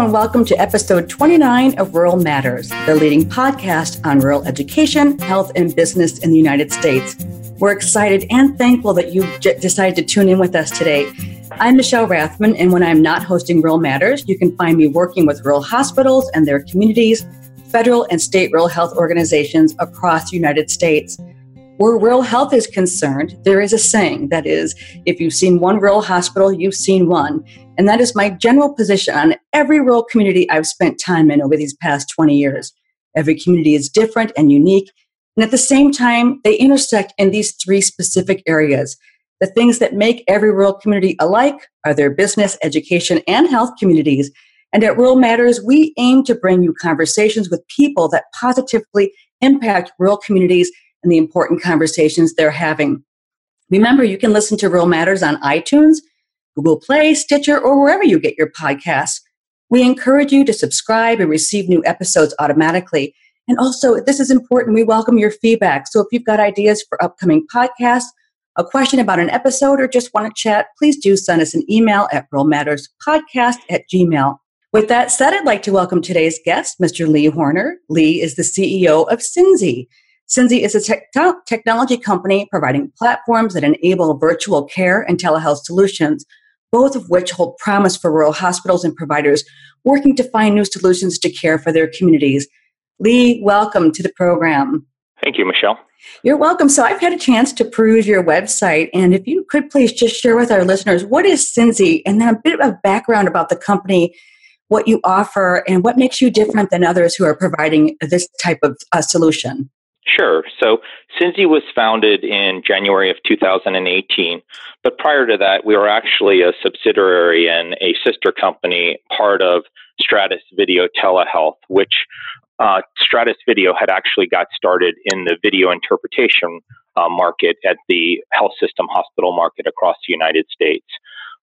and welcome to episode 29 of Rural Matters, the leading podcast on rural education, health, and business in the United States. We're excited and thankful that you j- decided to tune in with us today. I'm Michelle Rathman, and when I'm not hosting Rural Matters, you can find me working with rural hospitals and their communities, federal and state rural health organizations across the United States. Where rural health is concerned, there is a saying that is, if you've seen one rural hospital, you've seen one. And that is my general position on every rural community I've spent time in over these past 20 years. Every community is different and unique. And at the same time, they intersect in these three specific areas. The things that make every rural community alike are their business, education, and health communities. And at Rural Matters, we aim to bring you conversations with people that positively impact rural communities and the important conversations they're having. Remember, you can listen to Rural Matters on iTunes, Google Play, Stitcher, or wherever you get your podcasts. We encourage you to subscribe and receive new episodes automatically. And also, this is important, we welcome your feedback. So if you've got ideas for upcoming podcasts, a question about an episode, or just want to chat, please do send us an email at ruralmatterspodcast at gmail. With that said, I'd like to welcome today's guest, Mr. Lee Horner. Lee is the CEO of Synzi. Synzi is a te- technology company providing platforms that enable virtual care and telehealth solutions, both of which hold promise for rural hospitals and providers working to find new solutions to care for their communities. Lee, welcome to the program. Thank you, Michelle. You're welcome. So I've had a chance to peruse your website, and if you could please just share with our listeners what is Synzi, and then a bit of background about the company, what you offer, and what makes you different than others who are providing this type of uh, solution. Sure. So Synzi was founded in January of 2018, but prior to that, we were actually a subsidiary and a sister company, part of Stratus Video Telehealth, which uh, Stratus Video had actually got started in the video interpretation uh, market at the health system hospital market across the United States.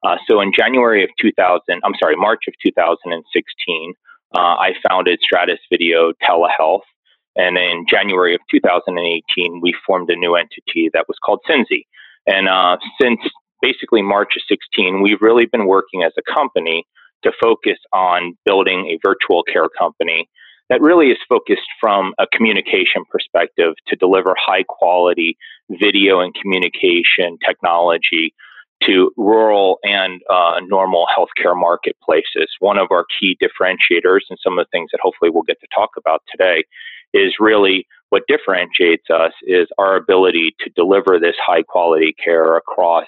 Uh, so in January of 2000, I'm sorry, March of 2016, uh, I founded Stratus Video Telehealth and in January of 2018, we formed a new entity that was called Synzi. And uh, since basically March of 16, we've really been working as a company to focus on building a virtual care company that really is focused from a communication perspective to deliver high quality video and communication technology to rural and uh, normal healthcare marketplaces. One of our key differentiators, and some of the things that hopefully we'll get to talk about today, is really what differentiates us is our ability to deliver this high quality care across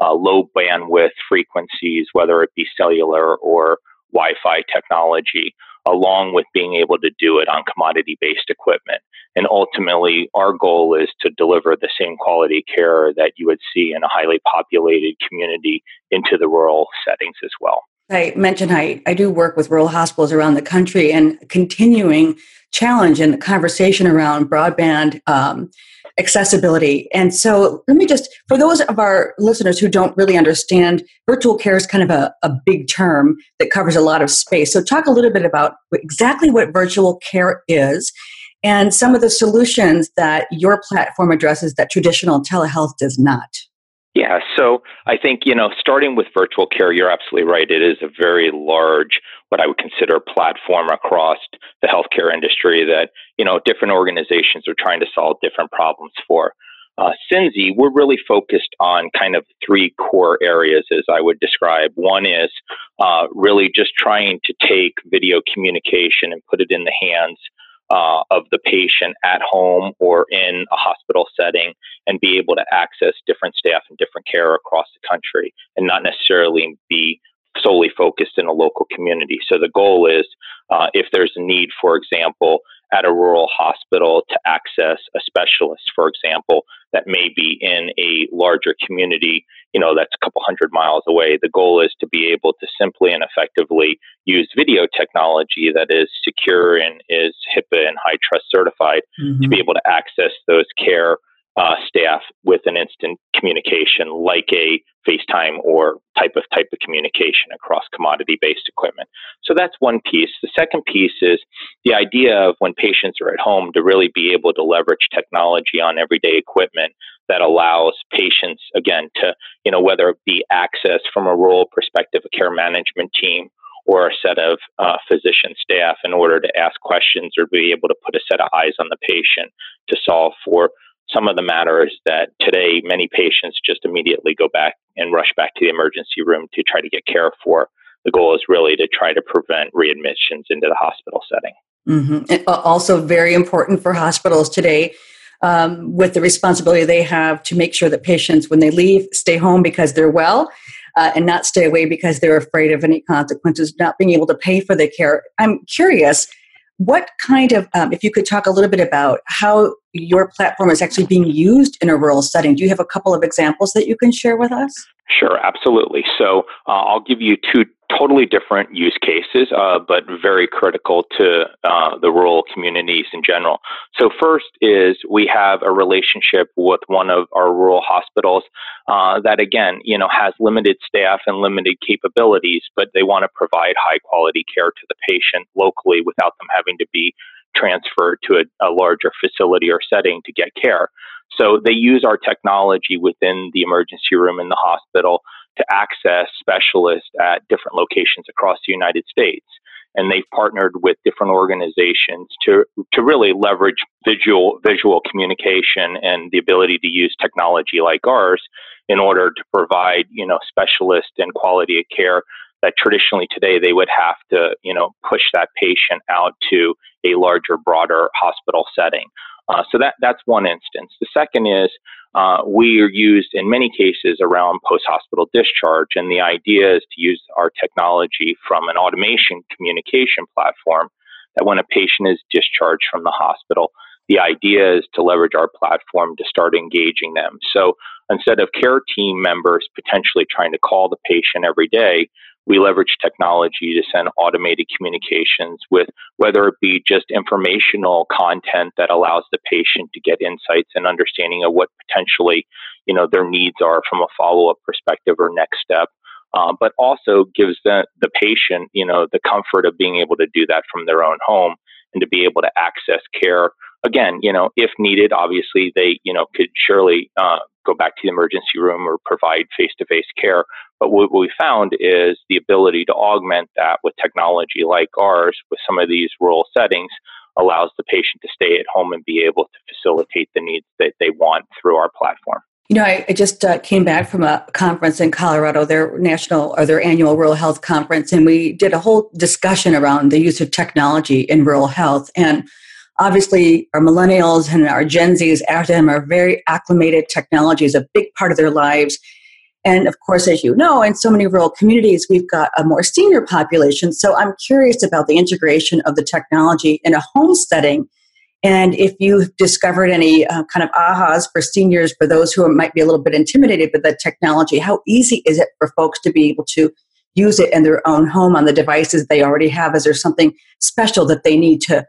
uh, low bandwidth frequencies, whether it be cellular or Wi Fi technology, along with being able to do it on commodity based equipment. And ultimately, our goal is to deliver the same quality care that you would see in a highly populated community into the rural settings as well. I mentioned I, I do work with rural hospitals around the country and continuing challenge in the conversation around broadband um, accessibility. And so, let me just, for those of our listeners who don't really understand, virtual care is kind of a, a big term that covers a lot of space. So, talk a little bit about exactly what virtual care is and some of the solutions that your platform addresses that traditional telehealth does not. Yeah, so I think, you know, starting with virtual care, you're absolutely right. It is a very large, what I would consider platform across the healthcare industry that, you know, different organizations are trying to solve different problems for. Uh, Synzi, we're really focused on kind of three core areas, as I would describe. One is uh, really just trying to take video communication and put it in the hands uh, of the patient at home or in a hospital setting and be able to access different staff and different care across the country and not necessarily be solely focused in a local community. So the goal is uh, if there's a need, for example, at a rural hospital to access a specialist, for example, that may be in a larger community, you know, that's a couple hundred miles away. The goal is to be able to simply and effectively use video technology that is secure and is HIPAA and HITRUST certified mm-hmm. to be able to access those care uh, staff with an instant communication like a FaceTime or type of type of communication across commodity based equipment. So that's one piece. The second piece is the idea of when patients are at home to really be able to leverage technology on everyday equipment that allows patients again to, you know, whether it be access from a rural perspective, a care management team, or a set of uh, physician staff in order to ask questions or be able to put a set of eyes on the patient to solve for some of the matters that today many patients just immediately go back and rush back to the emergency room to try to get care for. The goal is really to try to prevent readmissions into the hospital setting. Mm-hmm. Also, very important for hospitals today um, with the responsibility they have to make sure that patients, when they leave, stay home because they're well uh, and not stay away because they're afraid of any consequences, not being able to pay for the care. I'm curious, what kind of, um, if you could talk a little bit about how your platform is actually being used in a rural setting. Do you have a couple of examples that you can share with us? Sure, absolutely. So uh, I'll give you two totally different use cases, uh, but very critical to uh, the rural communities in general. So, first is we have a relationship with one of our rural hospitals uh, that, again, you know, has limited staff and limited capabilities, but they want to provide high quality care to the patient locally without them having to be transferred to a, a larger facility or setting to get care. So they use our technology within the emergency room in the hospital to access specialists at different locations across the United States. And they've partnered with different organizations to, to really leverage visual, visual communication and the ability to use technology like ours in order to provide, you know, specialist and quality of care that traditionally today they would have to, you know, push that patient out to a larger, broader hospital setting. Uh, so that that's one instance. The second is uh, we are used in many cases around post hospital discharge, and the idea is to use our technology from an automation communication platform. That when a patient is discharged from the hospital, the idea is to leverage our platform to start engaging them. So instead of care team members potentially trying to call the patient every day, we leverage technology to send automated communications with whether it be just informational content that allows the patient to get insights and understanding of what potentially you know their needs are from a follow-up perspective or next step uh, but also gives the, the patient you know the comfort of being able to do that from their own home and to be able to access care. Again you know if needed obviously they you know could surely uh, go back to the emergency room or provide face-to-face care but what we found is the ability to augment that with technology like ours with some of these rural settings allows the patient to stay at home and be able to facilitate the needs that they want through our platform. You know, I, I just uh, came back from a conference in Colorado, their national or their annual rural health conference, and we did a whole discussion around the use of technology in rural health. And obviously, our millennials and our Gen Zs after them are very acclimated. Technology is a big part of their lives. And of course, as you know, in so many rural communities, we've got a more senior population. So I'm curious about the integration of the technology in a home setting. And if you've discovered any uh, kind of ahas for seniors, for those who might be a little bit intimidated by the technology, how easy is it for folks to be able to use it in their own home on the devices they already have? Is there something special that they need to,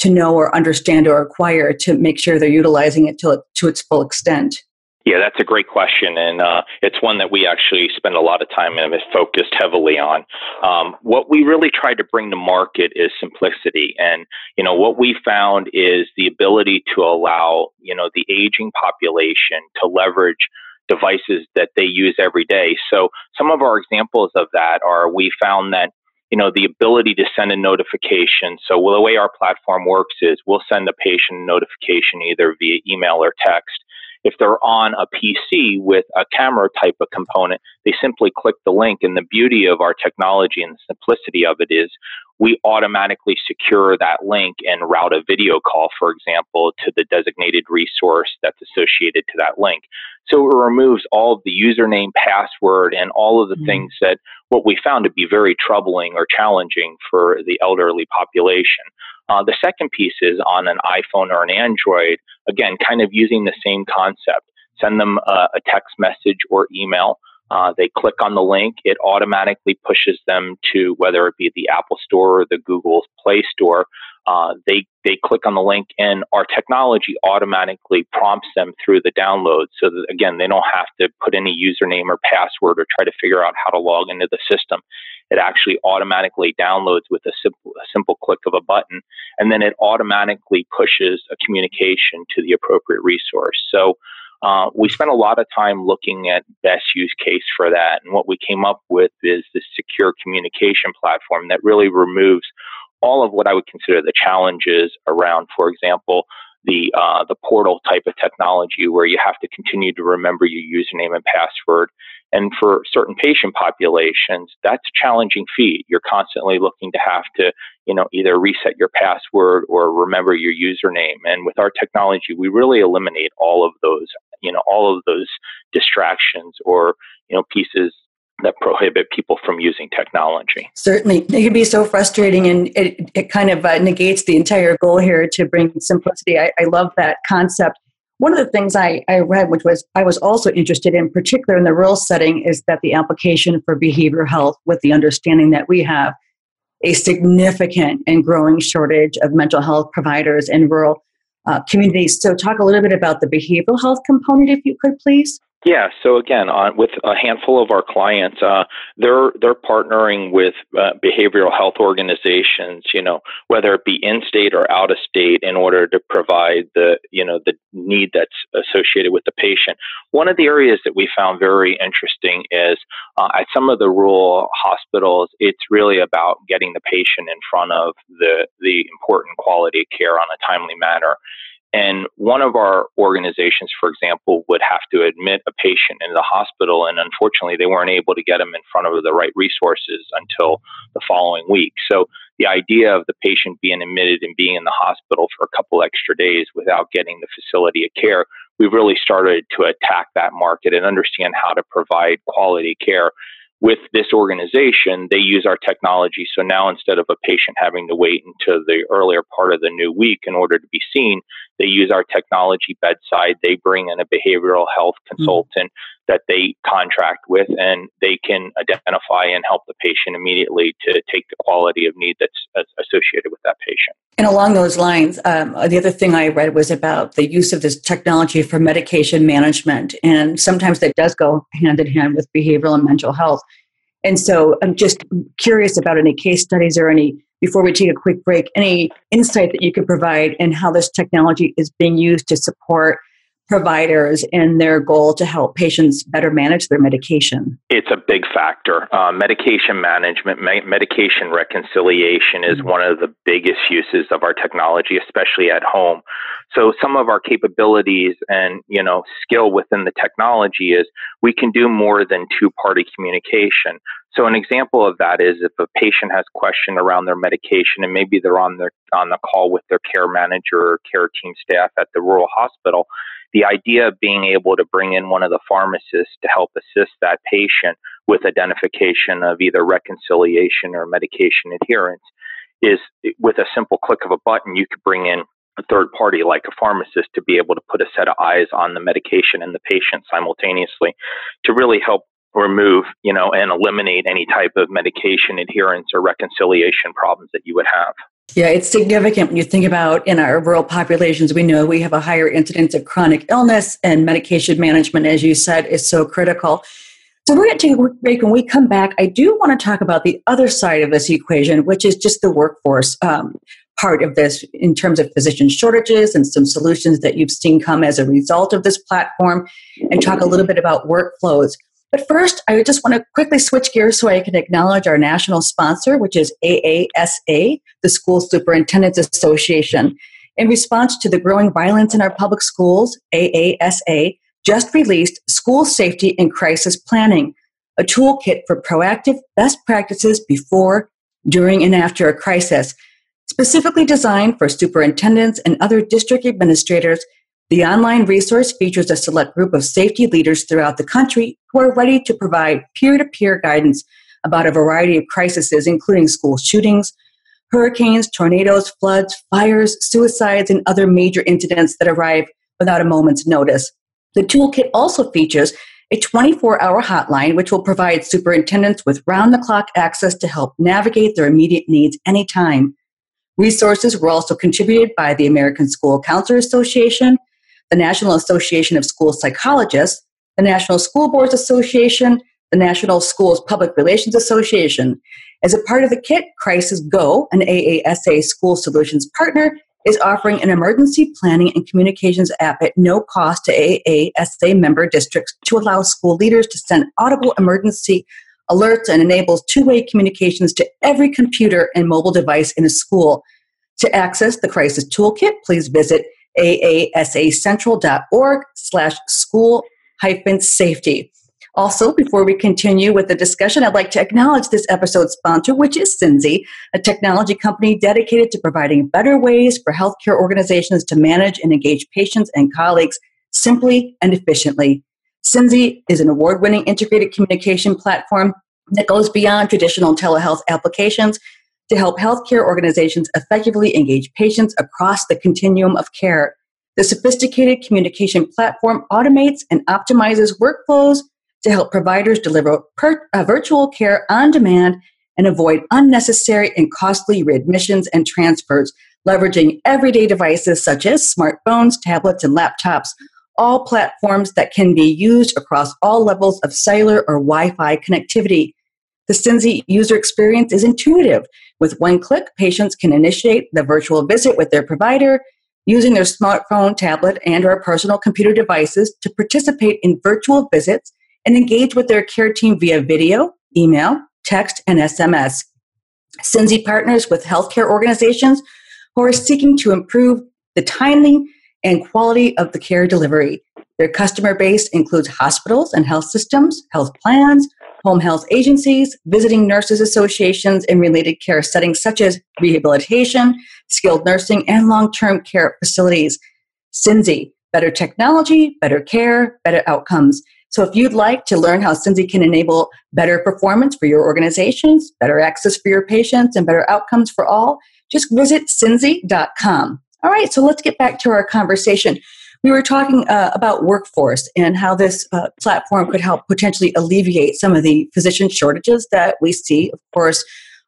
to know or understand or acquire to make sure they're utilizing it to, to its full extent? Yeah, that's a great question, and uh, it's one that we actually spend a lot of time and have focused heavily on. Um, what we really tried to bring to market is simplicity, and you know what we found is the ability to allow you know the aging population to leverage devices that they use every day. So some of our examples of that are we found that you know the ability to send a notification. So well, the way our platform works is we'll send a patient a notification either via email or text if they're on a PC with a camera type of component, they simply click the link. And the beauty of our technology and the simplicity of it is we automatically secure that link and route a video call, for example, to the designated resource that's associated to that link. So it removes all of the username, password, and all of the mm-hmm. things that what we found to be very troubling or challenging for the elderly population. Uh, the second piece is on an iPhone or an Android, again, kind of using the same concept. Send them a, a text message or email. Uh, they click on the link, it automatically pushes them to whether it be the Apple Store or the Google Play Store. Uh, they they click on the link, and our technology automatically prompts them through the download. So that again, they don't have to put any username or password or try to figure out how to log into the system. It actually automatically downloads with a simple, a simple click of a button, and then it automatically pushes a communication to the appropriate resource. So uh, we spent a lot of time looking at best use case for that. And what we came up with is this secure communication platform that really removes all of what I would consider the challenges around, for example, the uh, the portal type of technology where you have to continue to remember your username and password. And for certain patient populations, that's a challenging feat. You're constantly looking to have to, you know, either reset your password or remember your username. And with our technology, we really eliminate all of those, you know, all of those distractions or, you know, pieces that prohibit people from using technology. Certainly. It can be so frustrating and it, it kind of uh, negates the entire goal here to bring simplicity. I, I love that concept. One of the things I, I read, which was I was also interested in, particular in the rural setting, is that the application for behavioral health, with the understanding that we have a significant and growing shortage of mental health providers in rural uh, communities. So, talk a little bit about the behavioral health component, if you could, please. Yeah. So again, on, with a handful of our clients, uh, they're they're partnering with uh, behavioral health organizations, you know, whether it be in state or out of state, in order to provide the you know the need that's associated with the patient. One of the areas that we found very interesting is uh, at some of the rural hospitals, it's really about getting the patient in front of the the important quality care on a timely manner. And one of our organizations, for example, would have to admit a patient in the hospital, and unfortunately, they weren't able to get them in front of the right resources until the following week. So, the idea of the patient being admitted and being in the hospital for a couple extra days without getting the facility of care, we've really started to attack that market and understand how to provide quality care with this organization, they use our technology. So now instead of a patient having to wait until the earlier part of the new week in order to be seen, they use our technology bedside. They bring in a behavioral health hmm. consultant mm-hmm. That they contract with, and they can identify and help the patient immediately to take the quality of need that's associated with that patient. And along those lines, um, the other thing I read was about the use of this technology for medication management. And sometimes that does go hand in hand with behavioral and mental health. And so I'm just curious about any case studies or any, before we take a quick break, any insight that you could provide in how this technology is being used to support providers in their goal to help patients better manage their medication? It's a big factor. Uh, medication management, me- medication reconciliation is mm-hmm. one of the biggest uses of our technology, especially at home. So some of our capabilities and you know skill within the technology is we can do more than two-party communication. So an example of that is if a patient has a question around their medication and maybe they're on their on the call with their care manager or care team staff at the rural hospital, the idea of being able to bring in one of the pharmacists to help assist that patient with identification of either reconciliation or medication adherence is with a simple click of a button, you could bring in a third party like a pharmacist to be able to put a set of eyes on the medication and the patient simultaneously to really help remove, you know, and eliminate any type of medication adherence or reconciliation problems that you would have. Yeah, it's significant when you think about in our rural populations, we know we have a higher incidence of chronic illness and medication management, as you said, is so critical. So we're going to take a break. When we come back, I do want to talk about the other side of this equation, which is just the workforce um, part of this in terms of physician shortages and some solutions that you've seen come as a result of this platform, and talk a little bit about workflows. But first, I just want to quickly switch gears so I can acknowledge our national sponsor, which is AASA, the School Superintendents Association. In response to the growing violence in our public schools, AASA just released School Safety and Crisis Planning, a toolkit for proactive best practices before, during, and after a crisis, specifically designed for superintendents and other district administrators the online resource features a select group of safety leaders throughout the country who are ready to provide peer to peer guidance about a variety of crises, including school shootings, hurricanes, tornadoes, floods, fires, suicides, and other major incidents that arrive without a moment's notice. The toolkit also features a 24 hour hotline, which will provide superintendents with round the clock access to help navigate their immediate needs anytime. Resources were also contributed by the American School Counselor Association, the National Association of School Psychologists, the National School Boards Association, the National Schools Public Relations Association. As a part of the kit, Crisis Go, an AASA school solutions partner, is offering an emergency planning and communications app at no cost to AASA member districts to allow school leaders to send audible emergency alerts and enables two-way communications to every computer and mobile device in a school. To access the crisis toolkit, please visit aasacentral.org slash school hyphen safety. Also, before we continue with the discussion, I'd like to acknowledge this episode's sponsor, which is Synzi, a technology company dedicated to providing better ways for healthcare organizations to manage and engage patients and colleagues simply and efficiently. Synzi is an award winning integrated communication platform that goes beyond traditional telehealth applications to help healthcare organizations effectively engage patients across the continuum of care. The sophisticated communication platform automates and optimizes workflows to help providers deliver per, uh, virtual care on demand and avoid unnecessary and costly readmissions and transfers, leveraging everyday devices such as smartphones, tablets, and laptops, all platforms that can be used across all levels of cellular or Wi Fi connectivity. The Synzi user experience is intuitive. With one click, patients can initiate the virtual visit with their provider using their smartphone, tablet, and or personal computer devices to participate in virtual visits and engage with their care team via video, email, text, and SMS. Synzi partners with healthcare organizations who are seeking to improve the timing and quality of the care delivery. Their customer base includes hospitals and health systems, health plans, home health agencies, visiting nurses associations, and related care settings such as rehabilitation, skilled nursing, and long term care facilities. Synzi, better technology, better care, better outcomes. So if you'd like to learn how Synzi can enable better performance for your organizations, better access for your patients, and better outcomes for all, just visit synzi.com. All right, so let's get back to our conversation. We were talking uh, about workforce and how this uh, platform could help potentially alleviate some of the physician shortages that we see, of course,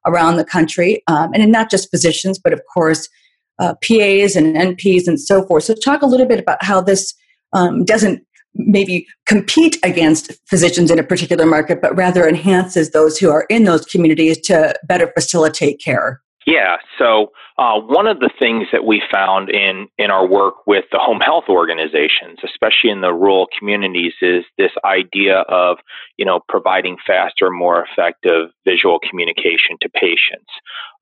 around the country, um, and not just physicians, but of course, uh, PAs and NPs and so forth. So, talk a little bit about how this um, doesn't maybe compete against physicians in a particular market, but rather enhances those who are in those communities to better facilitate care? Yeah. So uh, one of the things that we found in in our work with the home health organizations, especially in the rural communities, is this idea of you know providing faster, more effective visual communication to patients.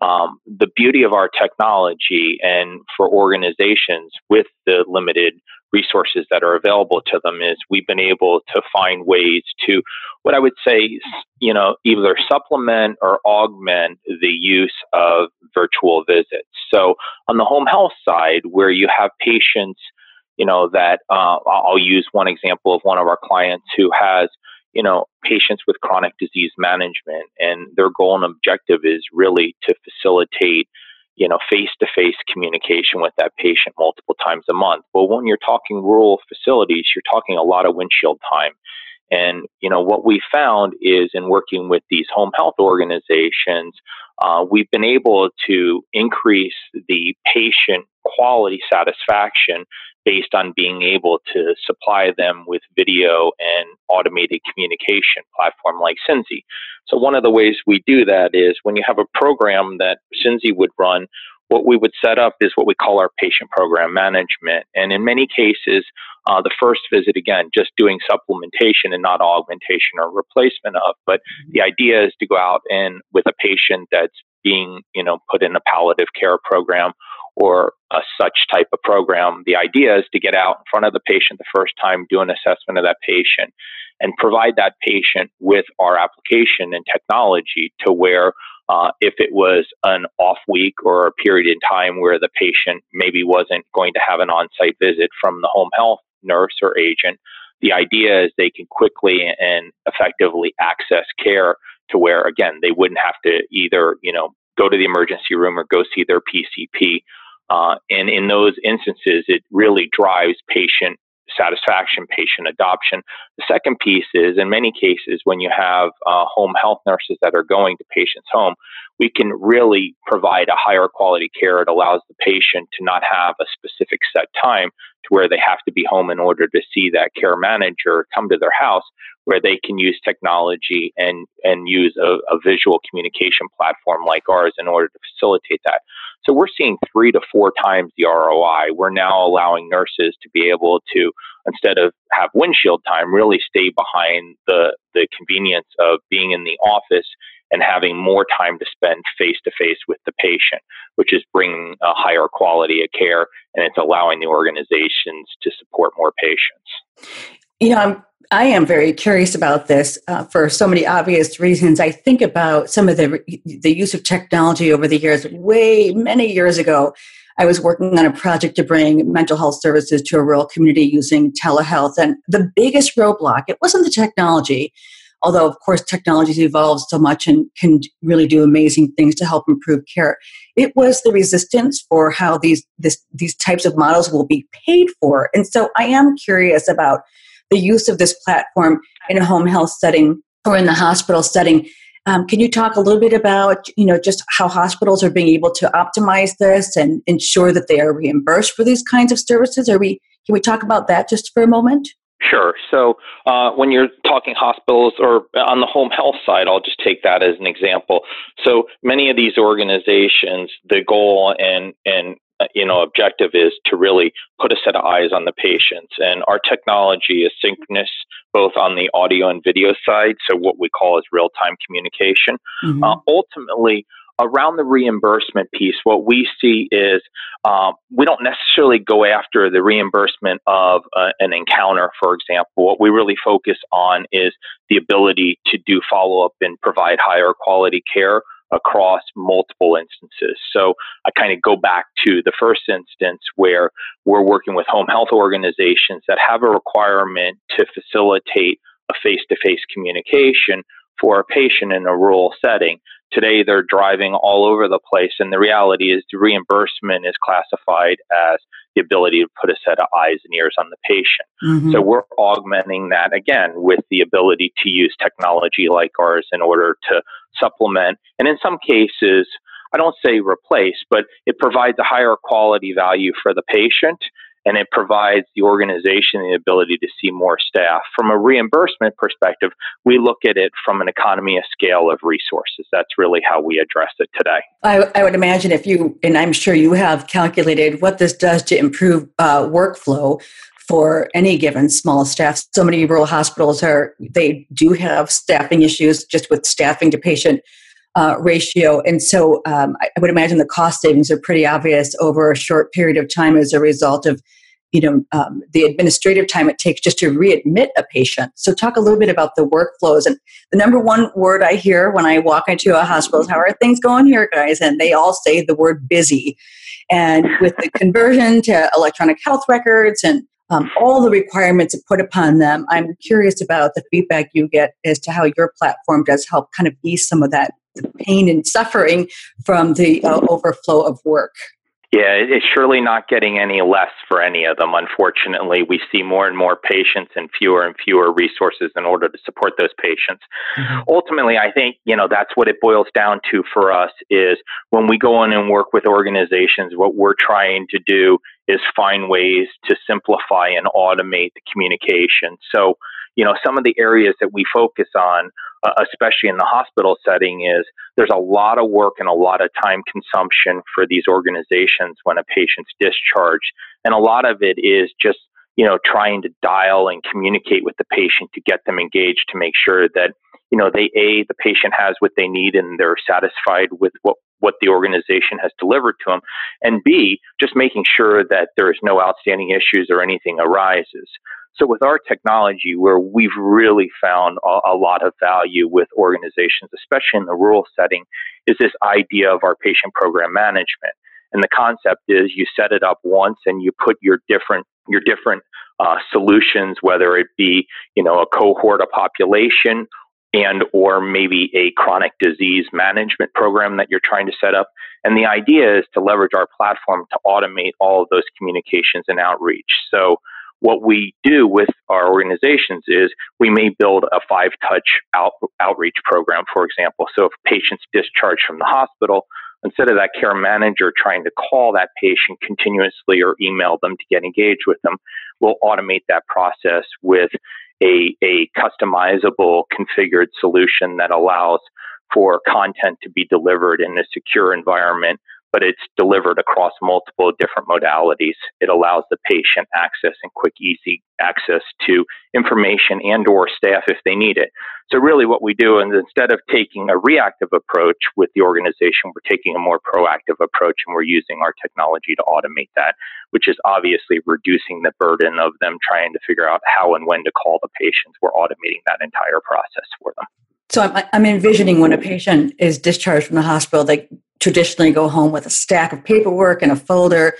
Um, the beauty of our technology and for organizations with the limited resources that are available to them is we've been able to find ways to what I would say, you know, either supplement or augment the use of virtual visits. So on the home health side, where you have patients, you know, that uh, I'll use one example of one of our clients who has you know, patients with chronic disease management, and their goal and objective is really to facilitate you know, face to face communication with that patient multiple times a month. But when you're talking rural facilities, you're talking a lot of windshield time. And, you know, what we found is in working with these home health organizations, uh, we've been able to increase the patient quality satisfaction based on being able to supply them with video and automated communication platform like Synzi. So one of the ways we do that is when you have a program that Synzi would run, what we would set up is what we call our patient program management. And in many cases, uh, the first visit, again, just doing supplementation and not augmentation or replacement of. But mm-hmm. the idea is to go out and with a patient that's being, you know, put in a palliative care program or a such type of program. The idea is to get out in front of the patient the first time, do an assessment of that patient, and provide that patient with our application and technology to where uh, if it was an off week or a period in time where the patient maybe wasn't going to have an on site visit from the home health nurse or agent, the idea is they can quickly and effectively access care to where, again, they wouldn't have to either, you know, go to the emergency room or go see their PCP uh, and in those instances, it really drives patient satisfaction, patient adoption. The second piece is, in many cases, when you have uh, home health nurses that are going to patients' home, we can really provide a higher quality care. It allows the patient to not have a specific set time to where they have to be home in order to see that care manager come to their house, where they can use technology and, and use a, a visual communication platform like ours in order to facilitate that. So we're seeing three to four times the ROI. We're now allowing nurses to be able to, instead of have windshield time, really stay behind the, the convenience of being in the office and having more time to spend face to face with the patient, which is bringing a higher quality of care and it's allowing the organizations to support more patients. You know, I'm I am very curious about this uh, for so many obvious reasons. I think about some of the the use of technology over the years. Way many years ago, I was working on a project to bring mental health services to a rural community using telehealth, and the biggest roadblock it wasn't the technology, although of course technology has evolved so much and can really do amazing things to help improve care. It was the resistance for how these this, these types of models will be paid for, and so I am curious about the use of this platform in a home health setting or in the hospital setting. Um, can you talk a little bit about, you know, just how hospitals are being able to optimize this and ensure that they are reimbursed for these kinds of services? Are we can we talk about that just for a moment? Sure. So uh, when you're talking hospitals or on the home health side, I'll just take that as an example. So many of these organizations, the goal and and uh, you know objective is to really put a set of eyes on the patients and our technology is synchronous both on the audio and video side so what we call is real-time communication mm-hmm. uh, ultimately around the reimbursement piece what we see is um, we don't necessarily go after the reimbursement of uh, an encounter for example what we really focus on is the ability to do follow-up and provide higher quality care across multiple instances. So I kind of go back to the first instance where we're working with home health organizations that have a requirement to facilitate a face to face communication for a patient in a rural setting. Today, they're driving all over the place, and the reality is the reimbursement is classified as the ability to put a set of eyes and ears on the patient. Mm-hmm. So we're augmenting that again with the ability to use technology like ours in order to supplement, and in some cases, I don't say replace, but it provides a higher quality value for the patient and it provides the organization the ability to see more staff. From a reimbursement perspective, we look at it from an economy of scale of resources. That's really how we address it today. I, I would imagine if you, and I'm sure you have calculated what this does to improve uh, workflow for any given small staff. So many rural hospitals are, they do have staffing issues just with staffing to patient uh, ratio. And so um, I would imagine the cost savings are pretty obvious over a short period of time as a result of you know um, the administrative time it takes just to readmit a patient. So talk a little bit about the workflows. And the number one word i hear when i walk into a hospital is how are things going here guys? And they all say the word busy. And with the conversion to electronic health records and um, all the requirements put upon them i'm curious about the feedback you get as to how your platform does help kind of ease some of that pain and suffering from the uh, overflow of work. Yeah, it's surely not getting any less for any of them. Unfortunately, we see more and more patients and fewer and fewer resources in order to support those patients. Mm-hmm. Ultimately, I think, you know, that's what it boils down to for us is when we go in and work with organizations, what we're trying to do is find ways to simplify and automate the communication. So, you know, some of the areas that we focus on uh, especially in the hospital setting, is there's a lot of work and a lot of time consumption for these organizations when a patient's discharged. And a lot of it is just, you know, trying to dial and communicate with the patient to get them engaged to make sure that, you know, they, A, the patient has what they need and they're satisfied with what what the organization has delivered to them, and B, just making sure that there's no outstanding issues or anything arises. So with our technology, where we've really found a, a, lot of value with organizations, especially in the rural setting, is this idea of our patient program management. And the concept is you set it up once and you put your different your different uh, solutions, whether it be you know a cohort, a population, and or maybe a chronic disease management program that you're trying to set up. And the idea is to leverage our platform to automate all of those communications and outreach. So what we do with our organizations is we may build a five touch out, outreach program, for example. So if patients discharged from the hospital, instead of that care manager trying to call that patient continuously or email them to get engaged with them, we'll automate that process with a, a customizable configured solution that allows for content to be delivered in a secure environment but it's delivered across multiple different modalities. It allows the patient access and quick, easy access to information and or staff if they need it. So really what we do is instead of taking a reactive approach with the organization, we're taking a more proactive approach and we're using our technology to automate that, which is obviously reducing the burden of them trying to figure out how and when to call the patients. We're automating that entire process for them. So I'm, I'm envisioning when a patient is discharged from the hospital, they traditionally go home with a stack of paperwork and a folder.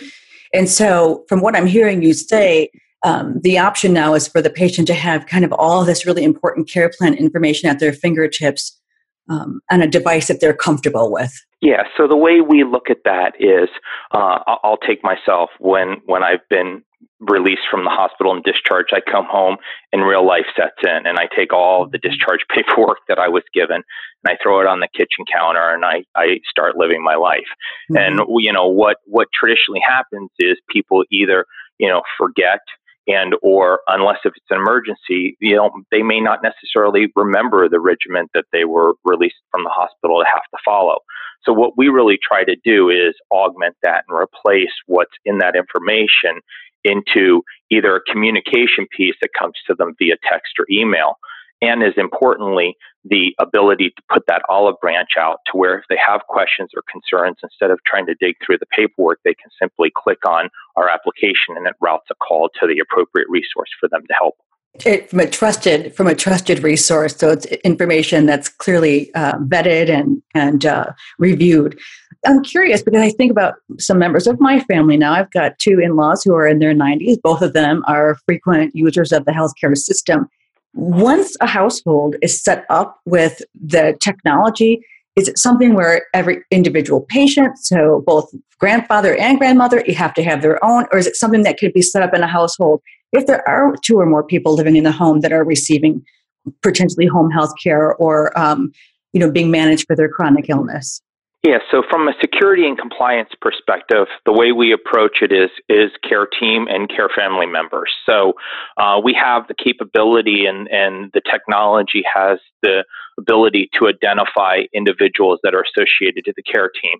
And so, from what I'm hearing you say, um, the option now is for the patient to have kind of all this really important care plan information at their fingertips um, on a device that they're comfortable with. Yeah. So the way we look at that is, uh, I'll take myself when when I've been released from the hospital and discharged. I come home and real life sets in, and I take all the discharge paperwork that I was given and I throw it on the kitchen counter, and I I start living my life. Mm-hmm. And you know what what traditionally happens is people either you know forget and or unless if it's an emergency you know they may not necessarily remember the regiment that they were released from the hospital to have to follow so what we really try to do is augment that and replace what's in that information into either a communication piece that comes to them via text or email and as importantly, the ability to put that olive branch out to where if they have questions or concerns, instead of trying to dig through the paperwork, they can simply click on our application and it routes a call to the appropriate resource for them to help. It, from a trusted from a trusted resource, so it's information that's clearly uh, vetted and and uh, reviewed. I'm curious because I think about some members of my family now. I've got two in-laws who are in their 90s. Both of them are frequent users of the healthcare system once a household is set up with the technology, is it something where every individual patient, so both grandfather and grandmother, you have to have their own, or is it something that could be set up in a household if there are two or more people living in the home that are receiving potentially home health care or um, you know being managed for their chronic illness? Yeah, so from a security and compliance perspective, the way we approach it is is care team and care family members. So uh, we have the capability and, and the technology has the ability to identify individuals that are associated to the care team.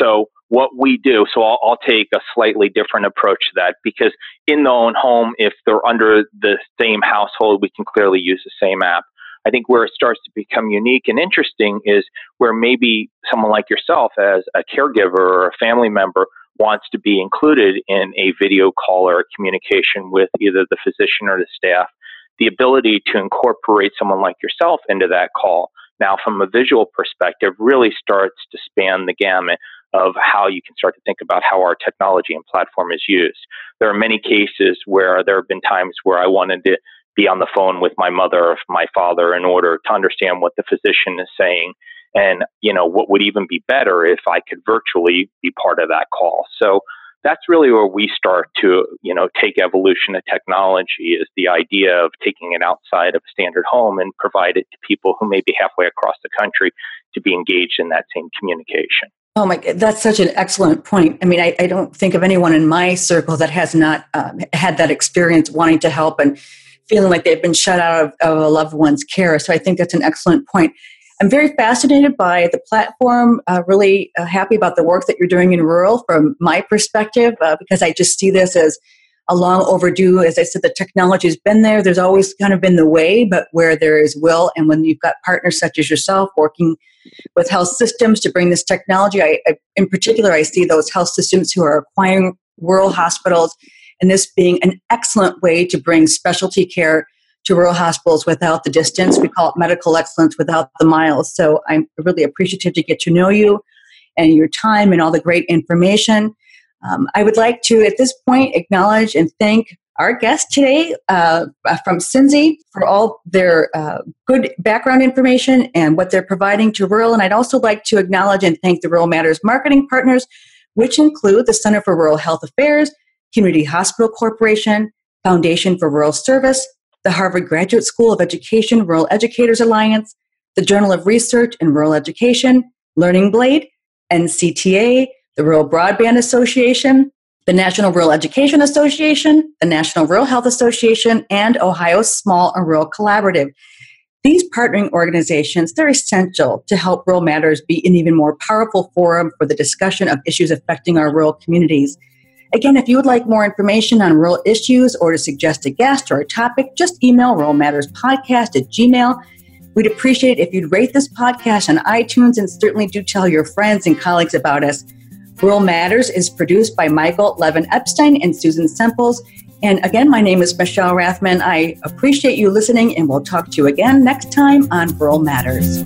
So what we do, so I'll, I'll take a slightly different approach to that because in the own home, if they're under the same household, we can clearly use the same app. I think where it starts to become unique and interesting is where maybe someone like yourself, as a caregiver or a family member, wants to be included in a video call or a communication with either the physician or the staff. The ability to incorporate someone like yourself into that call now, from a visual perspective, really starts to span the gamut of how you can start to think about how our technology and platform is used. There are many cases where there have been times where I wanted to be on the phone with my mother or my father in order to understand what the physician is saying. And you know what would even be better if i could virtually be part of that call. So that's really where we start to you know take evolution of technology is the idea of taking it outside of a standard home and provide it to people who may be halfway across the country to be engaged in that same communication. Oh my, god, that's such an excellent point. I mean, I, I don't think of anyone in my circle that has not um, had that experience wanting to help and feeling like they've been shut out of, of a loved one's care. So I think that's an excellent point. I'm very fascinated by the platform, uh, really uh, happy about the work that you're doing in rural from my perspective, uh, because I just see this as a long overdue. As I said, the technology has been there. There's always kind of been the way, but where there is will, and when you've got partners such as yourself working with health systems to bring this technology, I, I in particular, I see those health systems who are acquiring rural hospitals and this being an excellent way to bring specialty care to rural hospitals without the distance. We call it medical excellence without the miles. So I'm really appreciative to get to know you and your time and all the great information. Um, I would like to, at this point, acknowledge and thank our guest today uh, from Synzi for all their uh, good background information and what they're providing to rural. And I'd also like to acknowledge and thank the Rural Matters marketing partners, which include the Center for Rural Health Affairs, Community Hospital Corporation, Foundation for Rural Service, the Harvard Graduate School of Education Rural Educators Alliance, the Journal of Research in Rural Education, Learning Blade, NCTA, the Rural Broadband Association, the National Rural Education Association, the National Rural Health Association, and Ohio Small and Rural Collaborative. These partnering organizations, they're essential to help Rural Matters be an even more powerful forum for the discussion of issues affecting our rural communities. Again, if you would like more information on rural issues or to suggest a guest or a topic, just email Rural Matters Podcast at Gmail. We'd appreciate it if you'd rate this podcast on iTunes and certainly do tell your friends and colleagues about us. Rural Matters is produced by Michael Levin Epstein and Susan Semples. And again, my name is Michelle Rathman. I appreciate you listening, and we'll talk to you again next time on Rural Matters.